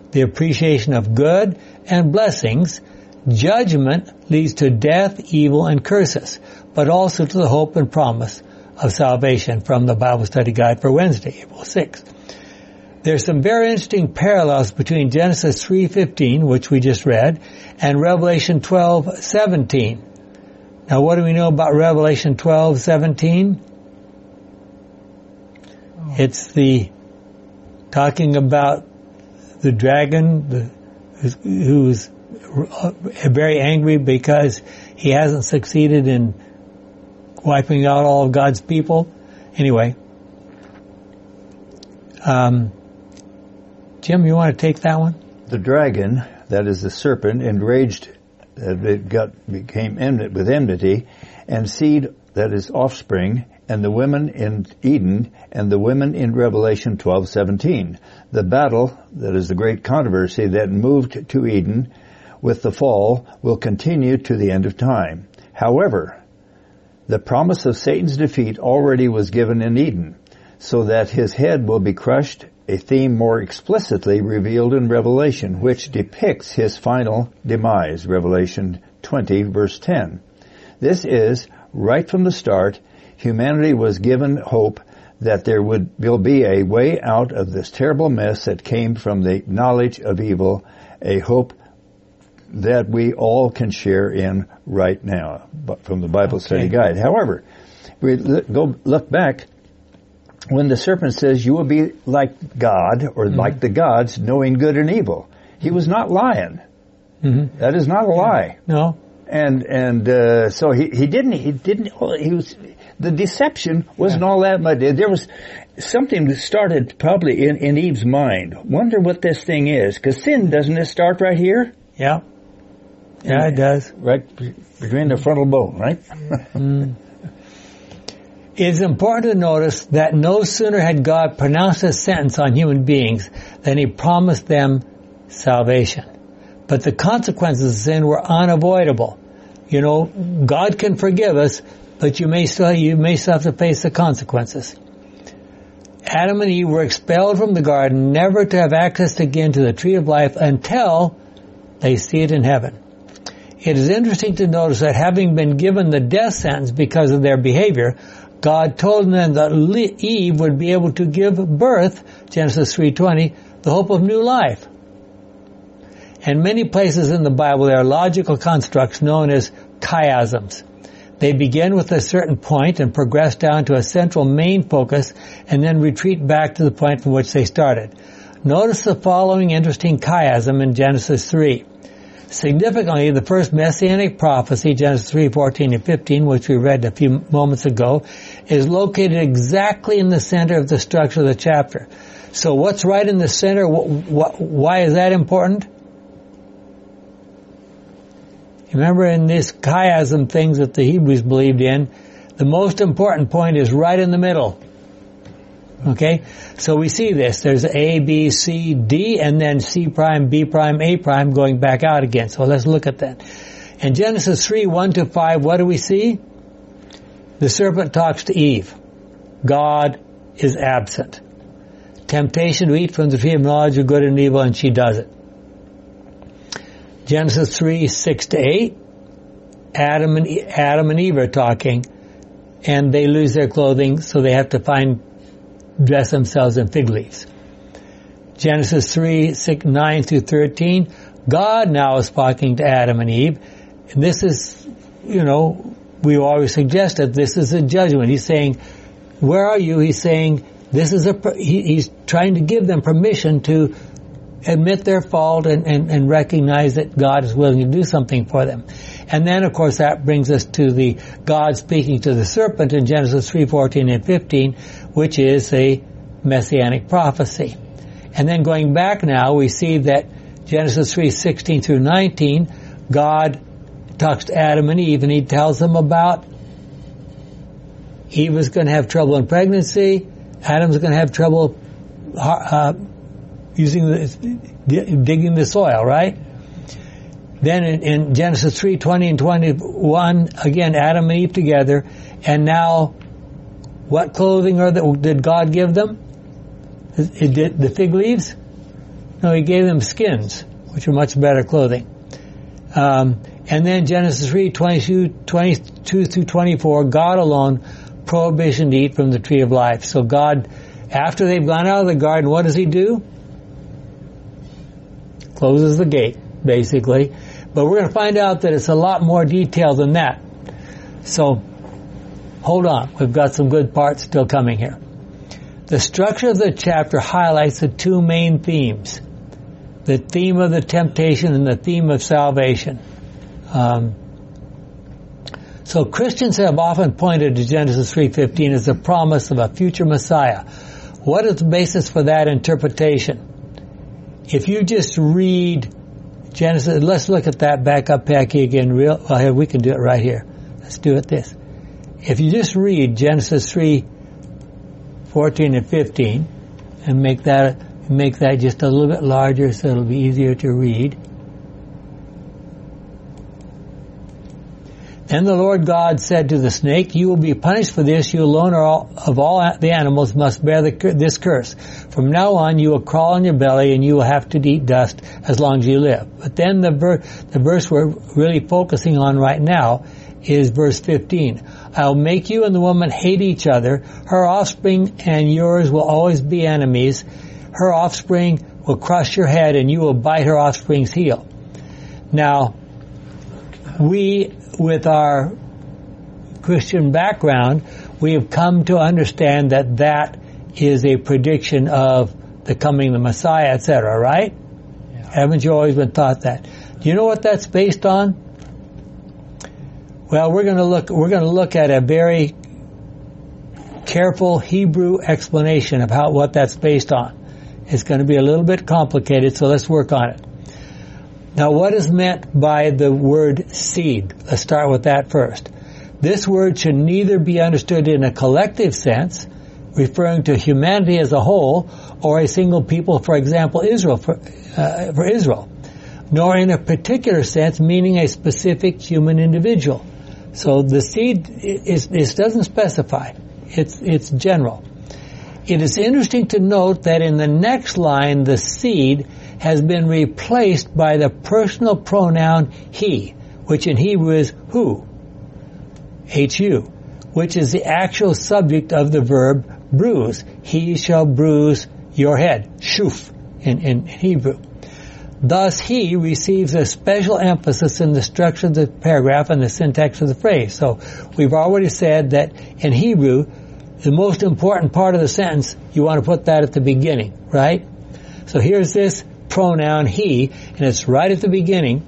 the appreciation of good and blessings, judgment leads to death, evil, and curses, but also to the hope and promise of salvation from the Bible study guide for Wednesday, April 6th. There's some very interesting parallels between Genesis 3:15, which we just read, and Revelation 12:17. Now, what do we know about Revelation 12:17? It's the talking about the dragon the, who's, who's very angry because he hasn't succeeded in wiping out all of God's people. Anyway, um, Jim, you want to take that one? the dragon, that is the serpent, enraged, uh, it got became enmity, with enmity, and seed, that is offspring, and the women in Eden, and the women in Revelation 12:17. The battle, that is the great controversy that moved to Eden with the fall, will continue to the end of time. However, the promise of Satan's defeat already was given in Eden, so that his head will be crushed, a theme more explicitly revealed in Revelation, which depicts his final demise, Revelation 20 verse 10. This is, right from the start, humanity was given hope that there would will be a way out of this terrible mess that came from the knowledge of evil, a hope that we all can share in right now, but from the Bible Study Guide. However, we go look back when the serpent says, "You will be like God or like the gods, knowing good and evil." He was not lying. Mm-hmm. That is not a lie. No? And and uh, so he he didn't he didn't he was the deception wasn't all that much. There was something that started probably in in Eve's mind. Wonder what this thing is because sin doesn't it start right here, Yeah. Yeah, it does. right between the frontal bone, right? It is important to notice that no sooner had God pronounced a sentence on human beings than he promised them salvation. But the consequences of sin were unavoidable. You know, God can forgive us, but you may still you may still have to face the consequences. Adam and Eve were expelled from the garden, never to have access again to the tree of life until they see it in heaven. It is interesting to notice that having been given the death sentence because of their behavior, God told them that Eve would be able to give birth, Genesis 3.20, the hope of new life. In many places in the Bible, there are logical constructs known as chiasms. They begin with a certain point and progress down to a central main focus and then retreat back to the point from which they started. Notice the following interesting chiasm in Genesis 3. Significantly, the first messianic prophecy, Genesis 3, 14 and 15, which we read a few moments ago, is located exactly in the center of the structure of the chapter. So what's right in the center? Why is that important? Remember in this chiasm things that the Hebrews believed in, the most important point is right in the middle. Okay? So we see this. There's A, B, C, D, and then C prime, B prime, A prime going back out again. So let's look at that. In Genesis 3, 1 to 5, what do we see? The serpent talks to Eve. God is absent. Temptation to eat from the tree of knowledge of good and evil, and she does it. Genesis 3, 6 to 8, Adam and, Adam and Eve are talking, and they lose their clothing, so they have to find, dress themselves in fig leaves. Genesis 3, 6, 9 through 13, God now is talking to Adam and Eve, and this is, you know, we always suggest that this is a judgment. He's saying, where are you? He's saying, this is a, he, he's trying to give them permission to admit their fault and, and, and recognize that God is willing to do something for them. And then, of course, that brings us to the God speaking to the serpent in Genesis 3, 14 and 15, which is a messianic prophecy. And then going back now, we see that Genesis 3, 16 through 19, God talks to Adam and Eve and he tells them about Eve is going to have trouble in pregnancy, Adam's going to have trouble uh, using the, digging the soil, right? Then in, in Genesis 3, 20 and 21, again, Adam and Eve together, and now what clothing are that, did God give them? It did the fig leaves? No, he gave them skins, which are much better clothing. Um, and then Genesis 3, 22, 22 through 24, God alone prohibition to eat from the tree of life. So God, after they've gone out of the garden, what does he do? Closes the gate, basically. But we're going to find out that it's a lot more detailed than that. So, hold on. We've got some good parts still coming here. The structure of the chapter highlights the two main themes. The theme of the temptation and the theme of salvation. Um, so Christians have often pointed to Genesis 3.15 as the promise of a future Messiah. What is the basis for that interpretation? If you just read Genesis, let's look at that back up, Packy, again. Real, well, here, we can do it right here. Let's do it this. If you just read Genesis 3, 14 and 15, and make that, make that just a little bit larger so it'll be easier to read. Then the Lord God said to the snake, You will be punished for this. You alone all, of all the animals must bear the, this curse. From now on, you will crawl on your belly and you will have to eat dust as long as you live. But then the, ver- the verse we're really focusing on right now is verse 15. I'll make you and the woman hate each other. Her offspring and yours will always be enemies. Her offspring will crush your head and you will bite her offspring's heel. Now, we with our Christian background, we have come to understand that that is a prediction of the coming of the Messiah, etc., right? Yeah. Haven't you always been taught that? Do you know what that's based on? Well, we're going to look, we're going to look at a very careful Hebrew explanation of how, what that's based on. It's going to be a little bit complicated, so let's work on it. Now, what is meant by the word seed? Let's start with that first. This word should neither be understood in a collective sense, referring to humanity as a whole, or a single people, for example, Israel, for, uh, for Israel, nor in a particular sense, meaning a specific human individual, So the seed is, is doesn't specify. It's, it's general. It is interesting to note that in the next line, the seed has been replaced by the personal pronoun he, which in Hebrew is who, H-U, which is the actual subject of the verb bruise. He shall bruise your head, shuf, in, in Hebrew. Thus, he receives a special emphasis in the structure of the paragraph and the syntax of the phrase. So, we've already said that in Hebrew, the most important part of the sentence, you want to put that at the beginning, right? So here's this pronoun he, and it's right at the beginning.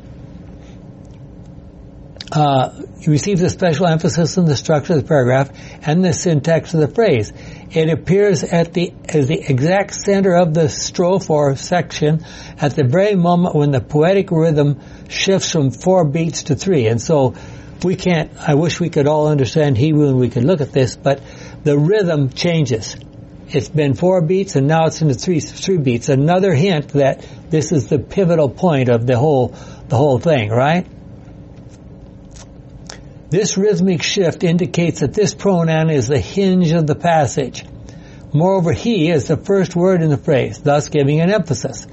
Uh, receives a special emphasis in the structure of the paragraph and the syntax of the phrase. It appears at the as the exact center of the strophe or section at the very moment when the poetic rhythm shifts from four beats to three. And so we can't, I wish we could all understand Hebrew and we could look at this, but the rhythm changes. It's been four beats and now it's into three, three beats. Another hint that this is the pivotal point of the whole, the whole thing, right? This rhythmic shift indicates that this pronoun is the hinge of the passage. Moreover, he is the first word in the phrase, thus giving an emphasis.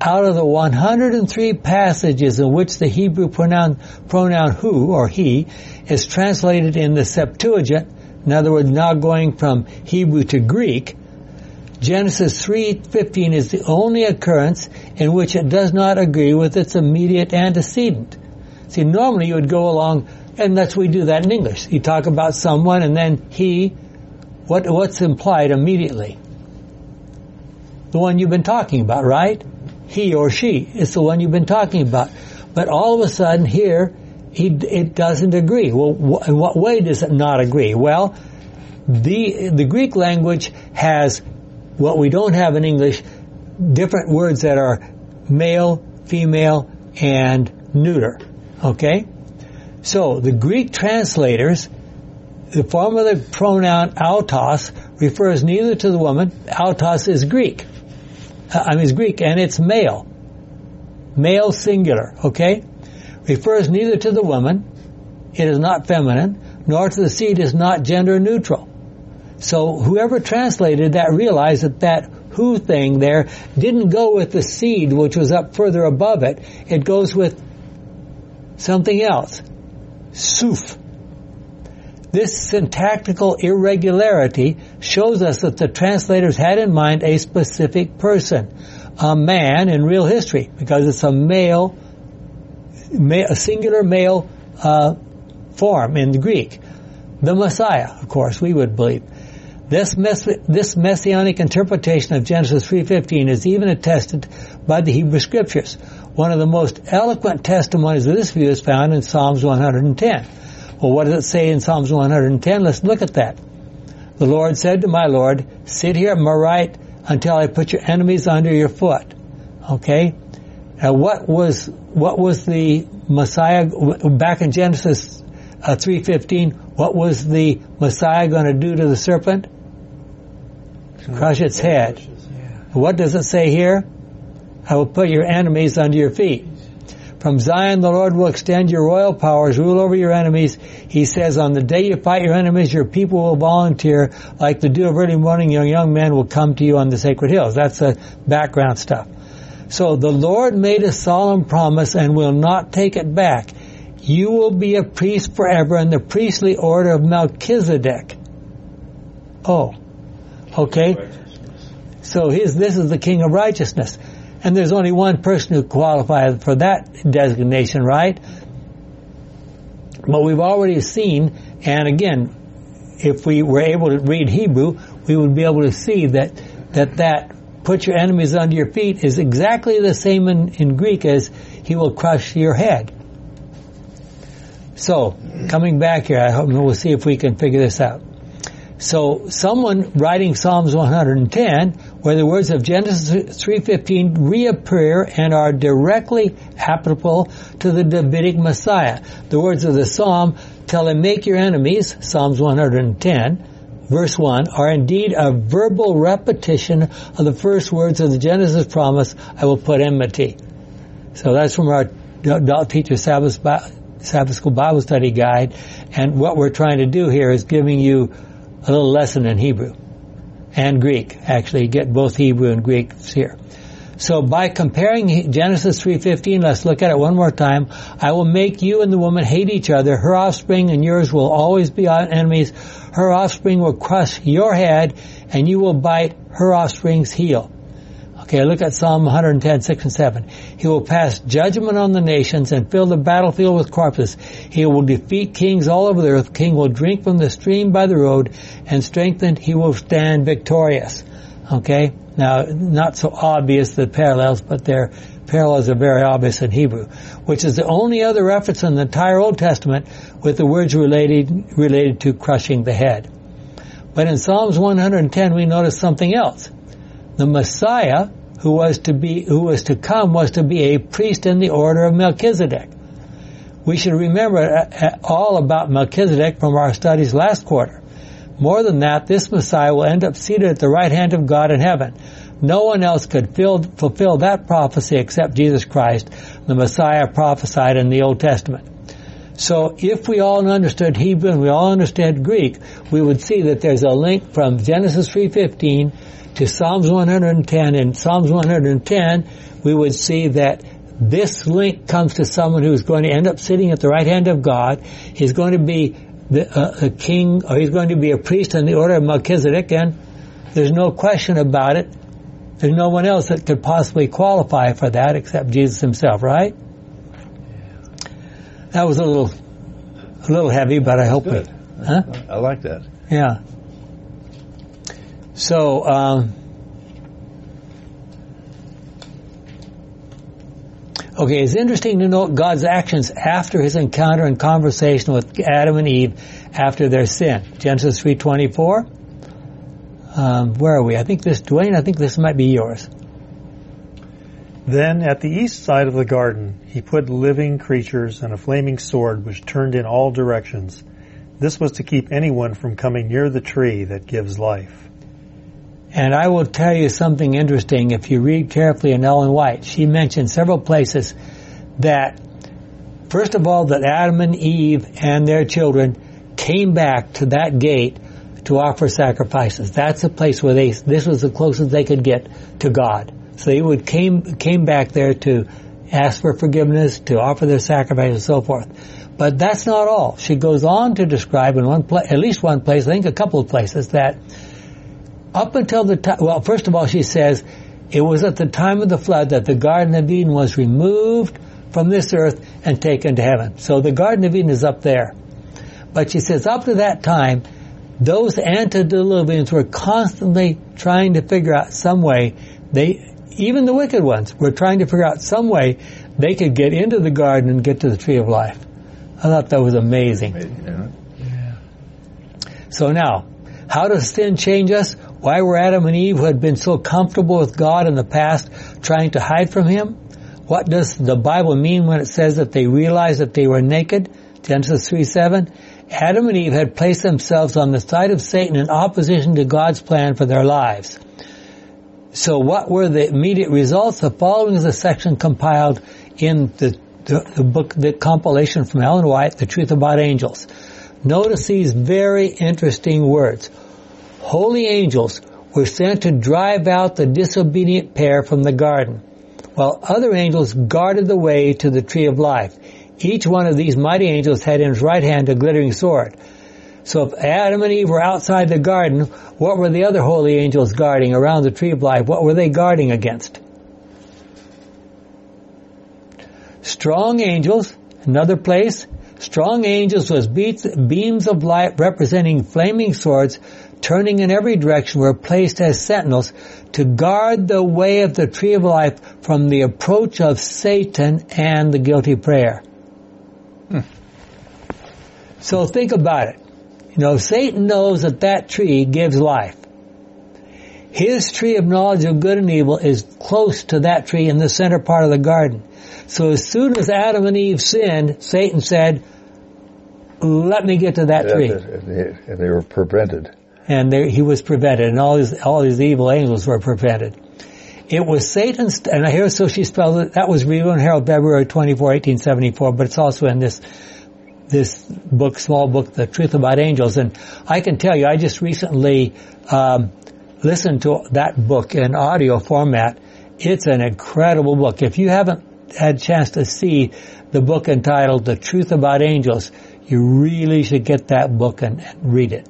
Out of the 103 passages in which the Hebrew pronoun, pronoun who or he is translated in the Septuagint, in other words, now going from Hebrew to Greek, Genesis 3:15 is the only occurrence in which it does not agree with its immediate antecedent. See, normally you would go along and that's we do that in English. You talk about someone and then he, what, what's implied immediately? The one you've been talking about, right? He or she is the one you've been talking about. But all of a sudden here, he, it doesn't agree. Well, wh- in what way does it not agree? Well, the, the Greek language has what we don't have in English, different words that are male, female, and neuter. Okay? So the Greek translators, the form of the pronoun autos refers neither to the woman, autos is Greek. Uh, I mean, it's Greek and it's male. Male singular, okay? Refers neither to the woman, it is not feminine, nor to the seed is not gender neutral. So whoever translated that realized that that who thing there didn't go with the seed which was up further above it. It goes with something else. Suf. This syntactical irregularity shows us that the translators had in mind a specific person, a man in real history, because it's a male, a singular male uh, form in the Greek. The Messiah, of course, we would believe. This, mess- this messianic interpretation of Genesis 3.15 is even attested by the Hebrew Scriptures. One of the most eloquent testimonies of this view is found in Psalms 110. Well, what does it say in Psalms 110? Let's look at that. The Lord said to my Lord, sit here at my right until I put your enemies under your foot. Okay? Now what was, what was the Messiah, back in Genesis uh, 3.15, what was the Messiah going to do to the serpent? Crush its head. What does it say here? I will put your enemies under your feet. From Zion, the Lord will extend your royal powers, rule over your enemies. He says, on the day you fight your enemies, your people will volunteer. Like the dew of early morning, your young men will come to you on the sacred hills. That's the background stuff. So the Lord made a solemn promise and will not take it back. You will be a priest forever in the priestly order of Melchizedek. Oh, okay. So his, this is the king of righteousness. And there's only one person who qualifies for that designation, right? But we've already seen, and again, if we were able to read Hebrew, we would be able to see that that, that put your enemies under your feet is exactly the same in, in Greek as he will crush your head. So, coming back here, I hope we'll see if we can figure this out. So, someone writing Psalms 110 where the words of Genesis 3.15 reappear and are directly applicable to the Davidic Messiah. The words of the Psalm tell him, make your enemies, Psalms 110, verse 1, are indeed a verbal repetition of the first words of the Genesis promise, I will put enmity. So that's from our adult teacher Sabbath, Sabbath School Bible Study Guide. And what we're trying to do here is giving you a little lesson in Hebrew and Greek. Actually, get both Hebrew and Greek here. So by comparing Genesis 3.15, let's look at it one more time. I will make you and the woman hate each other. Her offspring and yours will always be enemies. Her offspring will crush your head and you will bite her offspring's heel. Okay, look at Psalm 110, 6 and 7. He will pass judgment on the nations and fill the battlefield with corpses. He will defeat kings all over the earth. King will drink from the stream by the road and strengthened he will stand victorious. Okay? Now, not so obvious the parallels, but their parallels are very obvious in Hebrew, which is the only other reference in the entire Old Testament with the words related, related to crushing the head. But in Psalms 110 we notice something else. The Messiah who was to be, who was to come was to be a priest in the order of Melchizedek. We should remember uh, uh, all about Melchizedek from our studies last quarter. More than that, this Messiah will end up seated at the right hand of God in heaven. No one else could fill, fulfill that prophecy except Jesus Christ, the Messiah prophesied in the Old Testament. So if we all understood Hebrew and we all understood Greek, we would see that there's a link from Genesis 3.15 to Psalms 110. In Psalms 110, we would see that this link comes to someone who's going to end up sitting at the right hand of God. He's going to be the, uh, a king, or he's going to be a priest in the order of Melchizedek, and there's no question about it. There's no one else that could possibly qualify for that except Jesus himself, right? That was a little, a little heavy, but I hope it. Huh? I like that. Yeah. So, um, okay, it's interesting to note God's actions after his encounter and conversation with Adam and Eve after their sin. Genesis 3.24. Um, where are we? I think this, Dwayne, I think this might be yours. Then at the east side of the garden, he put living creatures and a flaming sword which turned in all directions. This was to keep anyone from coming near the tree that gives life. And I will tell you something interesting if you read carefully in Ellen White. She mentioned several places that, first of all, that Adam and Eve and their children came back to that gate to offer sacrifices. That's the place where they, this was the closest they could get to God. So they would came, came back there to ask for forgiveness, to offer their sacrifice and so forth. But that's not all. She goes on to describe in one place, at least one place, I think a couple of places, that up until the time, well, first of all, she says, it was at the time of the flood that the Garden of Eden was removed from this earth and taken to heaven. So the Garden of Eden is up there. But she says up to that time, those antediluvians were constantly trying to figure out some way they, even the wicked ones were trying to figure out some way they could get into the garden and get to the tree of life. I thought that was amazing. Yeah. Yeah. So now, how does sin change us? Why were Adam and Eve who had been so comfortable with God in the past trying to hide from Him? What does the Bible mean when it says that they realized that they were naked? Genesis 3 7. Adam and Eve had placed themselves on the side of Satan in opposition to God's plan for their lives. So what were the immediate results? The following is a section compiled in the, the, the book, the compilation from Ellen White, The Truth About Angels. Notice these very interesting words. Holy angels were sent to drive out the disobedient pair from the garden, while other angels guarded the way to the tree of life. Each one of these mighty angels had in his right hand a glittering sword. So if Adam and Eve were outside the garden, what were the other holy angels guarding around the tree of life? What were they guarding against? Strong angels, another place. Strong angels was beams of light representing flaming swords turning in every direction were placed as sentinels to guard the way of the tree of life from the approach of Satan and the guilty prayer. Hmm. So think about it. You know, Satan knows that that tree gives life. His tree of knowledge of good and evil is close to that tree in the center part of the garden. So as soon as Adam and Eve sinned, Satan said, let me get to that tree. They, they were prevented. And they, he was prevented, and all these, all these evil angels were prevented. It was Satan's, and here, so she spelled it, that was revealed in Herald February 24, 1874, but it's also in this this book, small book, The Truth About Angels. And I can tell you, I just recently um, listened to that book in audio format. It's an incredible book. If you haven't had a chance to see the book entitled The Truth About Angels, you really should get that book and, and read it.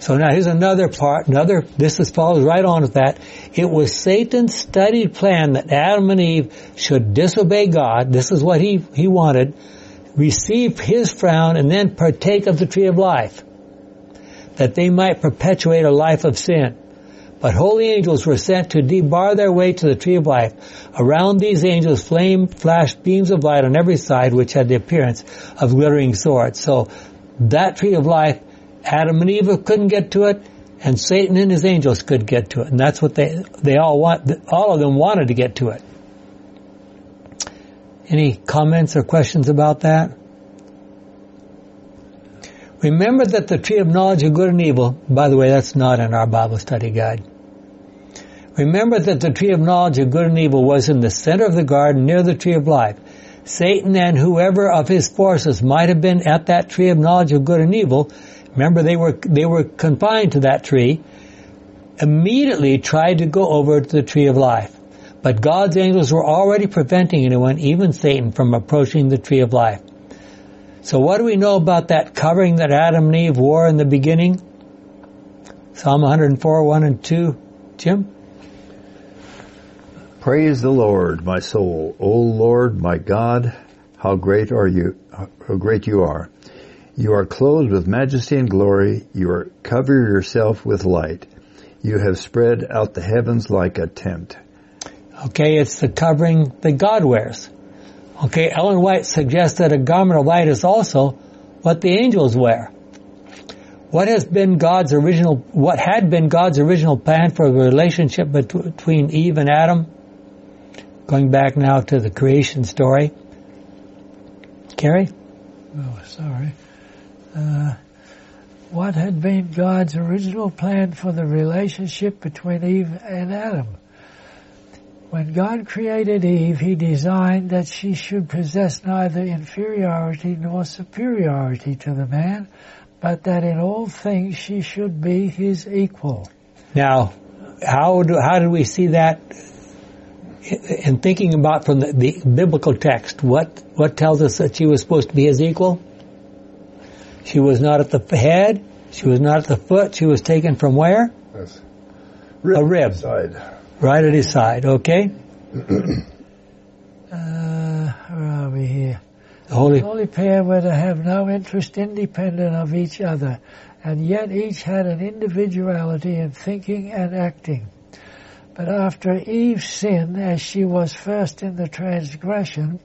So now here's another part, another, this is follows right on with that. It was Satan's studied plan that Adam and Eve should disobey God. This is what he, he wanted receive his frown and then partake of the tree of life, that they might perpetuate a life of sin. But holy angels were sent to debar their way to the tree of life. Around these angels flame flashed beams of light on every side, which had the appearance of glittering swords. So that tree of life, Adam and Eve couldn't get to it, and Satan and his angels could get to it. And that's what they, they all want, all of them wanted to get to it. Any comments or questions about that? Remember that the tree of knowledge of good and evil, by the way, that's not in our Bible study guide. Remember that the tree of knowledge of good and evil was in the center of the garden near the tree of life. Satan and whoever of his forces might have been at that tree of knowledge of good and evil, remember they were, they were confined to that tree, immediately tried to go over to the tree of life. But God's angels were already preventing anyone, even Satan, from approaching the tree of life. So what do we know about that covering that Adam and Eve wore in the beginning? Psalm 104, 1 and 2. Jim? Praise the Lord, my soul. O Lord, my God, how great are you, how great you are. You are clothed with majesty and glory. You are cover yourself with light. You have spread out the heavens like a tent. Okay, it's the covering that God wears. Okay, Ellen White suggests that a garment of light is also what the angels wear. What has been God's original, what had been God's original plan for the relationship between Eve and Adam? Going back now to the creation story. Carrie? Oh, sorry. Uh, what had been God's original plan for the relationship between Eve and Adam? When God created Eve, He designed that she should possess neither inferiority nor superiority to the man, but that in all things she should be his equal. Now, how do, how do we see that in thinking about from the, the biblical text? What, what tells us that she was supposed to be his equal? She was not at the head. She was not at the foot. She was taken from where? Yes. Rib a rib. Side. Right at his side, okay? uh, where are we here? The holy, the holy pair were to have no interest independent of each other, and yet each had an individuality in thinking and acting. But after Eve's sin, as she was first in the transgression,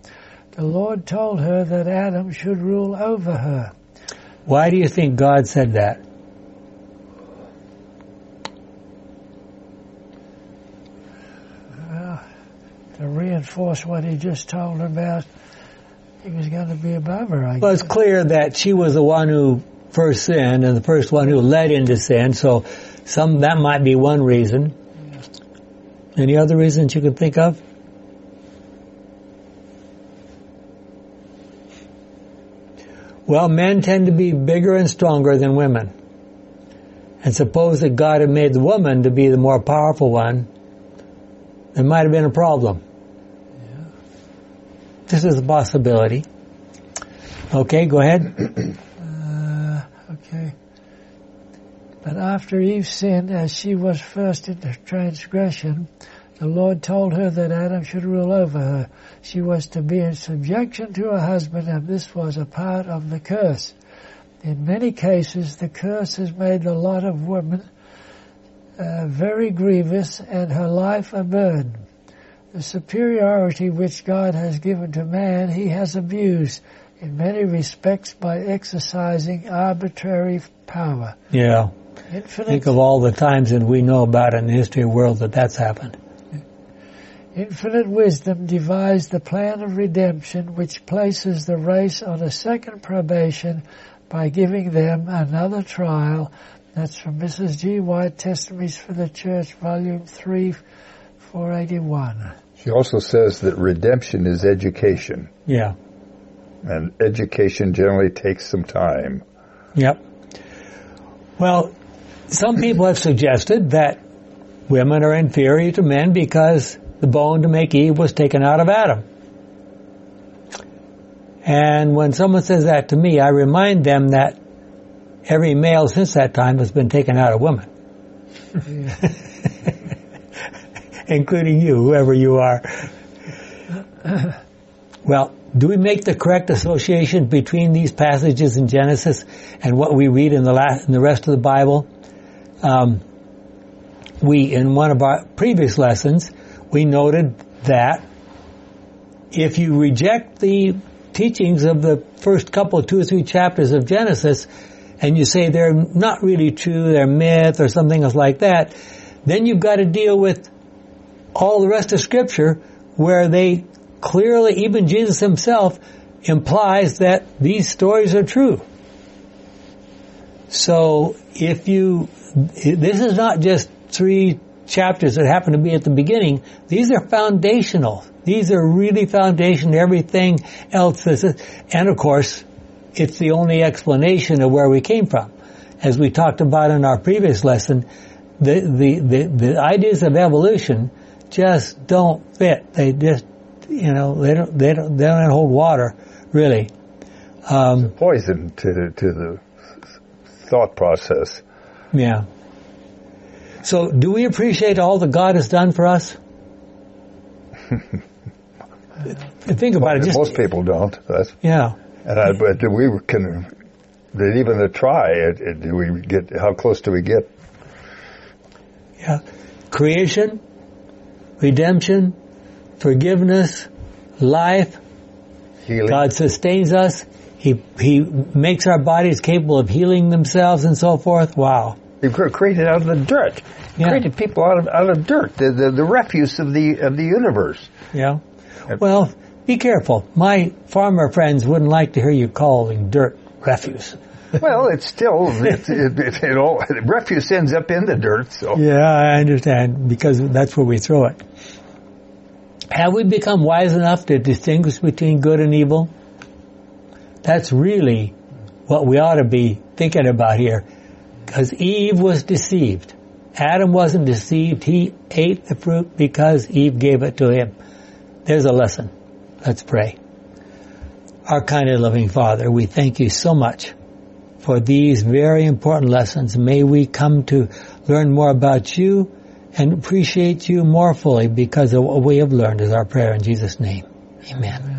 the Lord told her that Adam should rule over her. Why do you think God said that? to reinforce what he just told her about he was going to be above her. I well, guess. it's clear that she was the one who first sinned and the first one who led into sin. So, some that might be one reason. Yeah. Any other reasons you can think of? Well, men tend to be bigger and stronger than women. And suppose that God had made the woman to be the more powerful one, there might have been a problem. Yeah. This is a possibility. Okay, go ahead. uh, okay. But after Eve sinned, as she was first in the transgression, the Lord told her that Adam should rule over her. She was to be in subjection to her husband, and this was a part of the curse. In many cases, the curse has made the lot of women uh, very grievous and her life a burden. The superiority which God has given to man he has abused in many respects by exercising arbitrary power. Yeah. Infinite, Think of all the times that we know about in the history of the world that that's happened. Infinite wisdom devised the plan of redemption which places the race on a second probation by giving them another trial that's from Mrs. G. White, Testimonies for the Church, Volume 3, 481. She also says that redemption is education. Yeah. And education generally takes some time. Yep. Well, some people have suggested that women are inferior to men because the bone to make Eve was taken out of Adam. And when someone says that to me, I remind them that every male since that time has been taken out of women. Including you, whoever you are. Well, do we make the correct association between these passages in Genesis and what we read in the, last, in the rest of the Bible? Um, we, in one of our previous lessons, we noted that if you reject the teachings of the first couple, two or three chapters of Genesis, and you say they're not really true, they're myth or something else like that, then you've got to deal with all the rest of scripture where they clearly, even Jesus himself implies that these stories are true. So if you, this is not just three chapters that happen to be at the beginning. These are foundational. These are really foundational everything else. And of course, it's the only explanation of where we came from. As we talked about in our previous lesson, the, the, the, the ideas of evolution just don't fit. They just, you know, they don't, they don't, they don't hold water, really. Um, poison to the, to the thought process. Yeah. So, do we appreciate all that God has done for us? Think about it. Just, Most people don't. That's, yeah. And I, but do we can, did even try it, do we get, how close do we get? Yeah. Creation, redemption, forgiveness, life. Healing. God sustains us. He, he makes our bodies capable of healing themselves and so forth. Wow. He created out of the dirt. Yeah. created people out of, out of dirt, the, the, the refuse of the, of the universe. Yeah. Well, be careful. My farmer friends wouldn't like to hear you calling dirt refuse. well, it's still it, it, it, it all, refuse ends up in the dirt. So yeah, I understand because that's where we throw it. Have we become wise enough to distinguish between good and evil? That's really what we ought to be thinking about here, because Eve was deceived. Adam wasn't deceived. He ate the fruit because Eve gave it to him. There's a lesson. Let's pray. Our kind and loving Father, we thank you so much for these very important lessons. May we come to learn more about you and appreciate you more fully because of what we have learned is our prayer in Jesus' name. Amen.